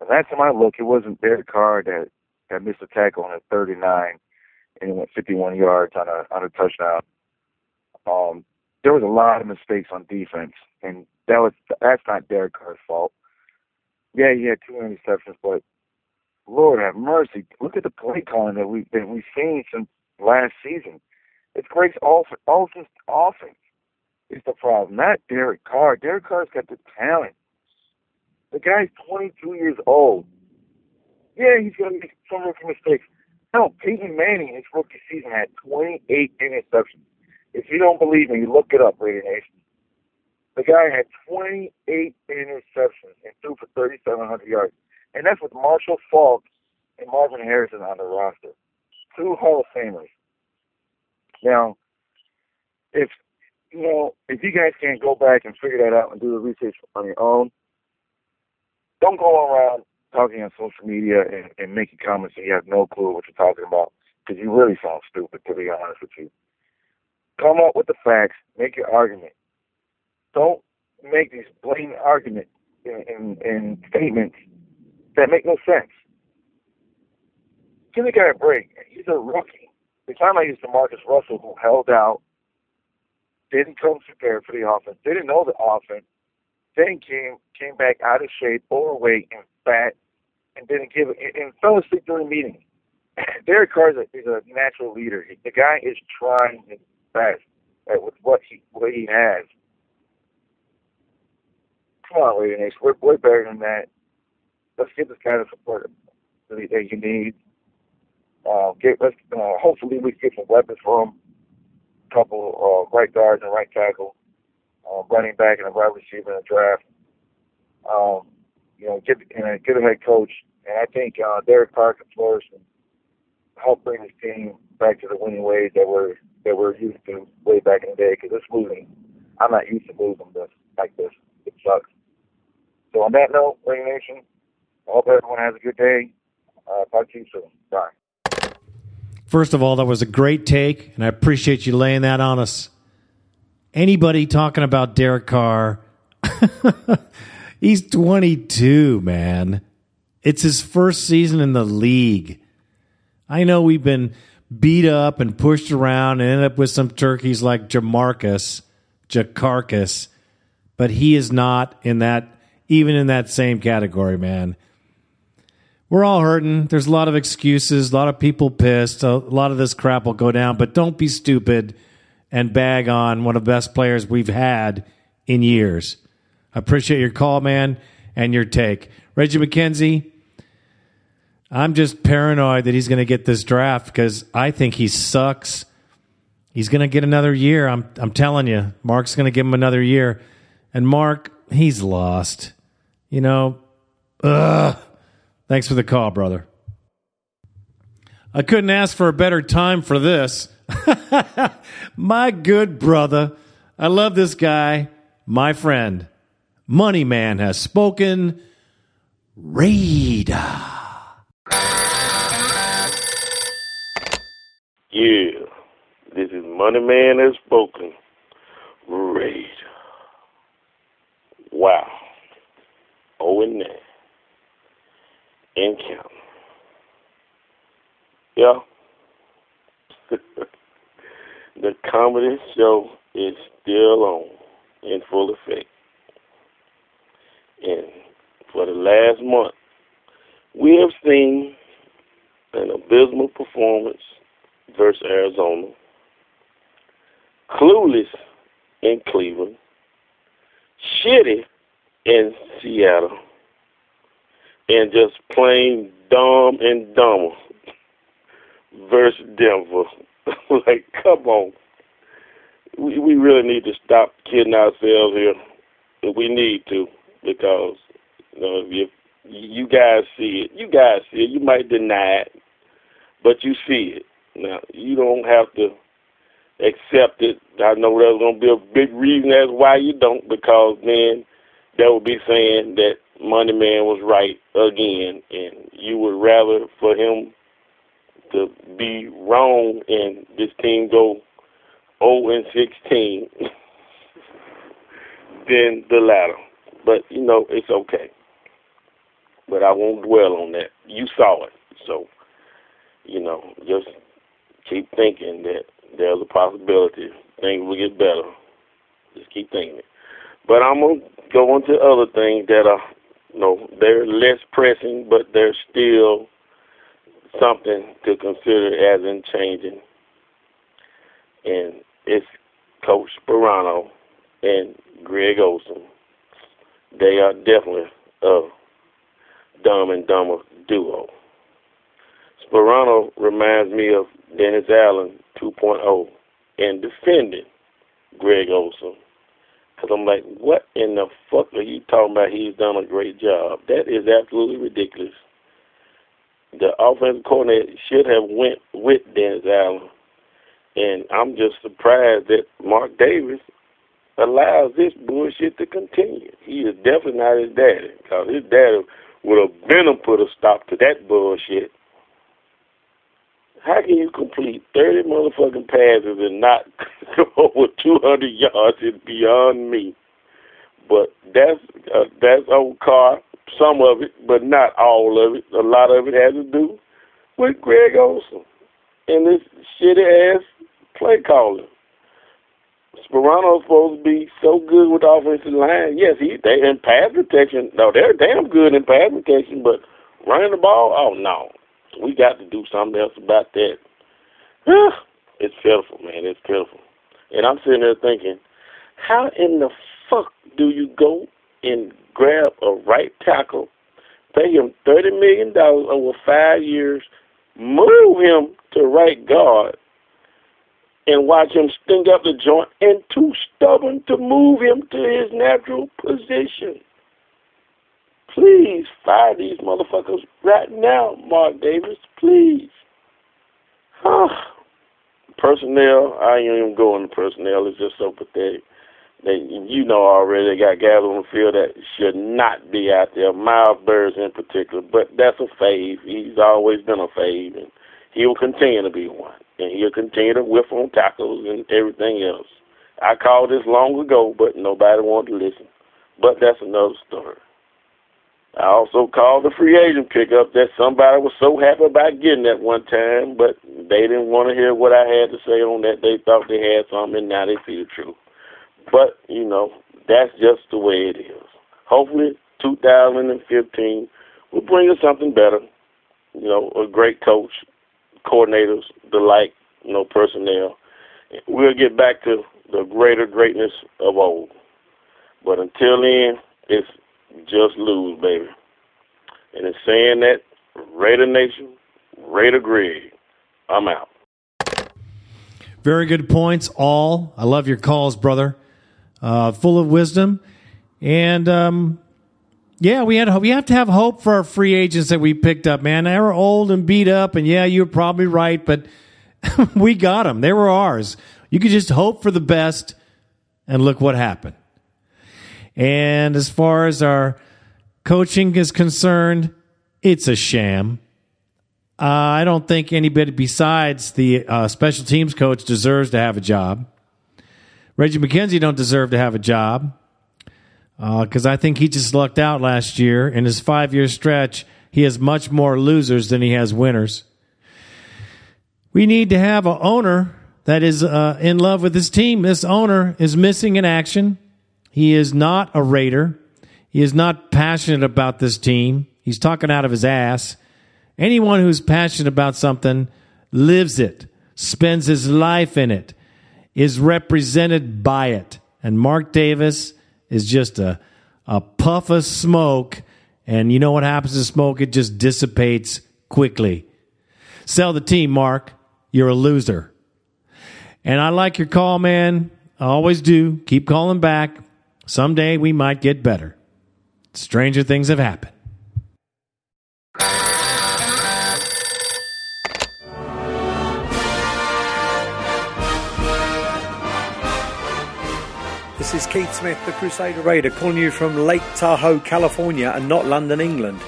And last time I it wasn't Derek Carr that, that missed a tackle on a 39. and he went 51 yards on a on a touchdown. Um, there was a lot of mistakes on defense, and that was that's not Derek Carr's fault. Yeah, he had two interceptions, but Lord have mercy, look at the play calling that we that we've seen since last season. It's Greg's offense. Offense, is the problem, not Derek Carr. Derek Carr's got the talent. The guy's 22 years old. Yeah, he's going to make some rookie mistakes. No, Peyton Manning, his rookie season, had 28 interceptions. If you don't believe me, look it up, Raider Nation. The guy had 28 interceptions and threw for 3,700 yards. And that's with Marshall Faulk and Marvin Harrison on the roster. Two Hall of Famers. Now, if you know, if you guys can't go back and figure that out and do the research on your own, don't go around talking on social media and, and making comments and you have no clue what you're talking about because you really sound stupid, to be honest with you. Come up with the facts, make your argument. Don't make these blatant arguments and, statements that make no sense. Give the guy a break. He's a rookie. The time I used to Marcus Russell, who held out, didn't come prepared for the offense, didn't know the offense, then came came back out of shape, overweight, and fat, and didn't give it, and fell asleep during meetings. <laughs> Derek Carr is a, is a natural leader. The guy is trying his best at with what he what he has. Come on, Raider Nation, we're, we're better than that. Let's give this guy the support that you need. Uh, get let's uh, hopefully we get some weapons for him. A couple uh, right guards and right tackle, uh, running back and a wide receiver in the draft. Um, you know, get and get a head coach, and I think uh, Derek Carr can flourish and help bring his team back to the winning ways that we're that we're used to way back in the day. Because this losing, I'm not used to losing this like this. It sucks. So on that note, Raider Nation, I hope everyone has a good day. Uh, talk to you soon. Bye. First of all, that was a great take, and I appreciate you laying that on us. Anybody talking about Derek Carr, <laughs> he's 22, man. It's his first season in the league. I know we've been beat up and pushed around and ended up with some turkeys like Jamarcus, Jacarcus, but he is not in that, even in that same category, man we're all hurting. There's a lot of excuses, a lot of people pissed. A lot of this crap will go down, but don't be stupid and bag on one of the best players we've had in years. I appreciate your call, man, and your take. Reggie McKenzie, I'm just paranoid that he's going to get this draft because I think he sucks. He's going to get another year. I'm, I'm telling you, Mark's going to give him another year. And Mark, he's lost. You know, ugh. Thanks for the call, brother. I couldn't ask for a better time for this. <laughs> my good brother. I love this guy, my friend. Money Man has spoken. Raider. Yeah, this is Money Man has spoken. Raider. Wow. And that and count. Yeah. the comedy show is still on in full effect. And for the last month, we have seen an abysmal performance versus Arizona, clueless in Cleveland, shitty in Seattle, and just plain dumb and dumber versus Denver. <laughs> like, come on. We we really need to stop kidding ourselves here. We need to because you know if you guys see it, you guys see it. You might deny it, but you see it. Now you don't have to accept it. I know there's gonna be a big reason as why you don't because then that would be saying that Money Man was right again, and you would rather for him to be wrong and this team go 0 and 16 <laughs> than the latter. But you know it's okay. But I won't dwell on that. You saw it, so you know just keep thinking that there's a possibility things will get better. Just keep thinking it. But I'm gonna go on to other things that are, you know, they're less pressing, but they're still something to consider as in changing. And it's Coach Sparano and Greg Olson. They are definitely a dumb and dumber duo. Sparano reminds me of Dennis Allen 2.0 in defending Greg Olson. Because I'm like, what in the fuck are you talking about? He's done a great job. That is absolutely ridiculous. The offensive coordinator should have went with Dennis Allen. And I'm just surprised that Mark Davis allows this bullshit to continue. He is definitely not his daddy. Because his daddy would have been to put a stop to that bullshit. How can you complete 30 motherfucking passes and not <laughs> go over 200 yards is beyond me. But that's uh, that's old car, some of it, but not all of it. A lot of it has to do with Greg Olson and this shitty ass play calling. Sparano's supposed to be so good with the offensive line. Yes, he they in pass protection. No, they're damn good in pass protection, but running the ball, oh no. We got to do something else about that. it's pitiful, man. It's pitiful. And I'm sitting there thinking, how in the fuck do you go and grab a right tackle, pay him thirty million dollars over five years, move him to right guard, and watch him stink up the joint, and too stubborn to move him to his natural position? Please fire these motherfuckers right now, Mark Davis. Please. Huh. Personnel, I ain't even going to personnel. It's just so pathetic. They, you know already, they got guys on the field that should not be out there. Miles Burris in particular, but that's a fave. He's always been a fave, and he will continue to be one. And he'll continue to whiff on tackles and everything else. I called this long ago, but nobody wanted to listen. But that's another story. I also called the free agent pickup that somebody was so happy about getting at one time, but they didn't want to hear what I had to say on that. They thought they had something, and now they see the truth. But, you know, that's just the way it is. Hopefully, 2015 will bring us something better. You know, a great coach, coordinators, the like, you know, personnel. We'll get back to the greater greatness of old. But until then, it's just lose, baby. And in saying that, Raider Nation, Raider Greg, I'm out. Very good points, all. I love your calls, brother. Uh, full of wisdom. And um, yeah, we had we have to have hope for our free agents that we picked up, man. They were old and beat up, and yeah, you're probably right, but <laughs> we got them. They were ours. You could just hope for the best, and look what happened. And as far as our coaching is concerned, it's a sham. Uh, I don't think anybody besides the uh, special teams coach deserves to have a job. Reggie McKenzie don't deserve to have a job because uh, I think he just lucked out last year. In his five year stretch, he has much more losers than he has winners. We need to have an owner that is uh, in love with his team. This owner is missing in action. He is not a Raider. He is not passionate about this team. He's talking out of his ass. Anyone who's passionate about something lives it, spends his life in it, is represented by it. And Mark Davis is just a, a puff of smoke. And you know what happens to smoke? It just dissipates quickly. Sell the team, Mark. You're a loser. And I like your call, man. I always do. Keep calling back. Someday we might get better. Stranger things have happened. This is Keith Smith, the Crusader Raider, calling you from Lake Tahoe, California, and not London, England.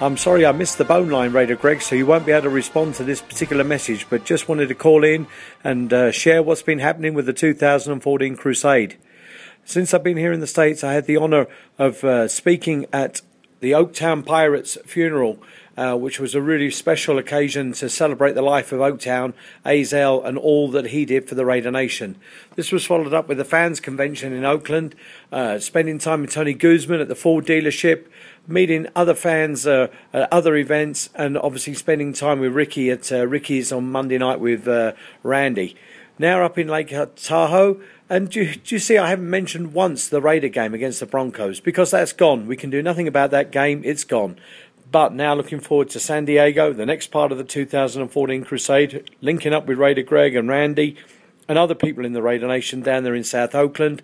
I'm sorry I missed the bone line, Raider Greg, so you won't be able to respond to this particular message, but just wanted to call in and uh, share what's been happening with the 2014 Crusade. Since I've been here in the States, I had the honour of uh, speaking at the Oaktown Pirates funeral, uh, which was a really special occasion to celebrate the life of Oaktown, Azell, and all that he did for the Raider Nation. This was followed up with a fans convention in Oakland, uh, spending time with Tony Guzman at the Ford dealership, meeting other fans uh, at other events, and obviously spending time with Ricky at uh, Ricky's on Monday night with uh, Randy. Now up in Lake Tahoe. And do you, do you, see, I haven't mentioned once the Raider game against the Broncos because that's gone. We can do nothing about that game, it's gone. But now looking forward to San Diego, the next part of the 2014 Crusade, linking up with Raider Greg and Randy and other people in the Raider Nation down there in South Oakland,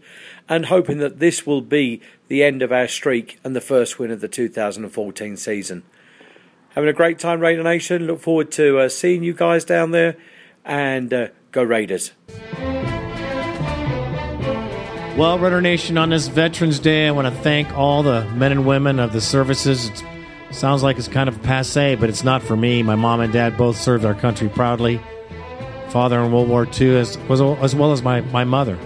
and hoping that this will be the end of our streak and the first win of the 2014 season. Having a great time, Raider Nation. Look forward to uh, seeing you guys down there, and uh, go Raiders. Well, Raider Nation, on this Veterans Day, I want to thank all the men and women of the services. It sounds like it's kind of passe, but it's not for me. My mom and dad both served our country proudly. Father in World War II, as, as well as my, my mother.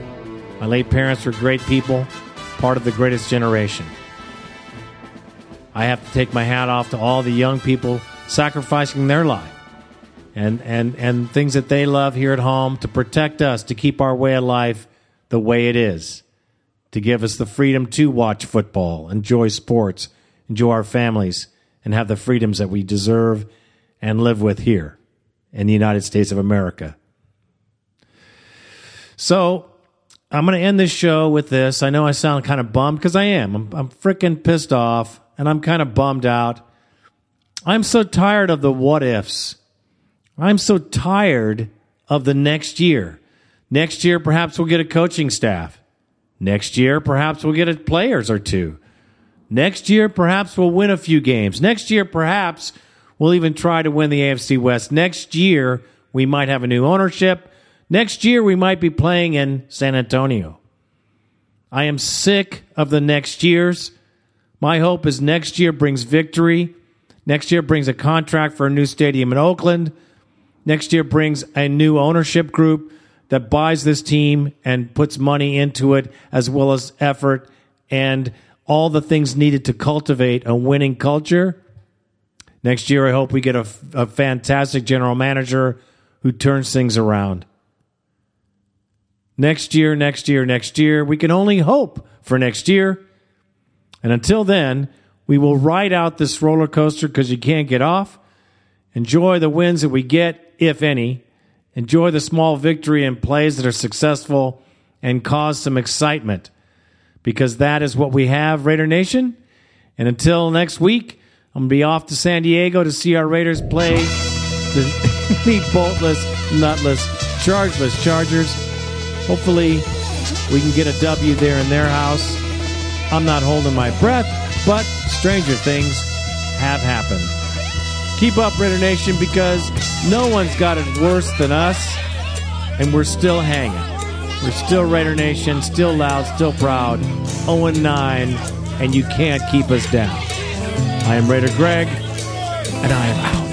My late parents were great people, part of the greatest generation. I have to take my hat off to all the young people sacrificing their life and, and, and things that they love here at home to protect us, to keep our way of life the way it is, to give us the freedom to watch football, enjoy sports, enjoy our families, and have the freedoms that we deserve and live with here in the United States of America. So, I'm going to end this show with this. I know I sound kind of bummed because I am. I'm, I'm freaking pissed off and I'm kind of bummed out. I'm so tired of the what ifs. I'm so tired of the next year. Next year, perhaps we'll get a coaching staff. Next year, perhaps we'll get a players or two. Next year, perhaps we'll win a few games. Next year, perhaps we'll even try to win the AFC West. Next year, we might have a new ownership. Next year, we might be playing in San Antonio. I am sick of the next years. My hope is next year brings victory. Next year brings a contract for a new stadium in Oakland. Next year brings a new ownership group that buys this team and puts money into it, as well as effort and all the things needed to cultivate a winning culture. Next year, I hope we get a, a fantastic general manager who turns things around. Next year, next year, next year. We can only hope for next year. And until then, we will ride out this roller coaster because you can't get off. Enjoy the wins that we get, if any. Enjoy the small victory and plays that are successful and cause some excitement because that is what we have, Raider Nation. And until next week, I'm going to be off to San Diego to see our Raiders play the, <laughs> the boltless, nutless, chargeless Chargers. Hopefully, we can get a W there in their house. I'm not holding my breath, but stranger things have happened. Keep up, Raider Nation, because no one's got it worse than us, and we're still hanging. We're still Raider Nation, still loud, still proud, 0 9, and you can't keep us down. I am Raider Greg, and I am out.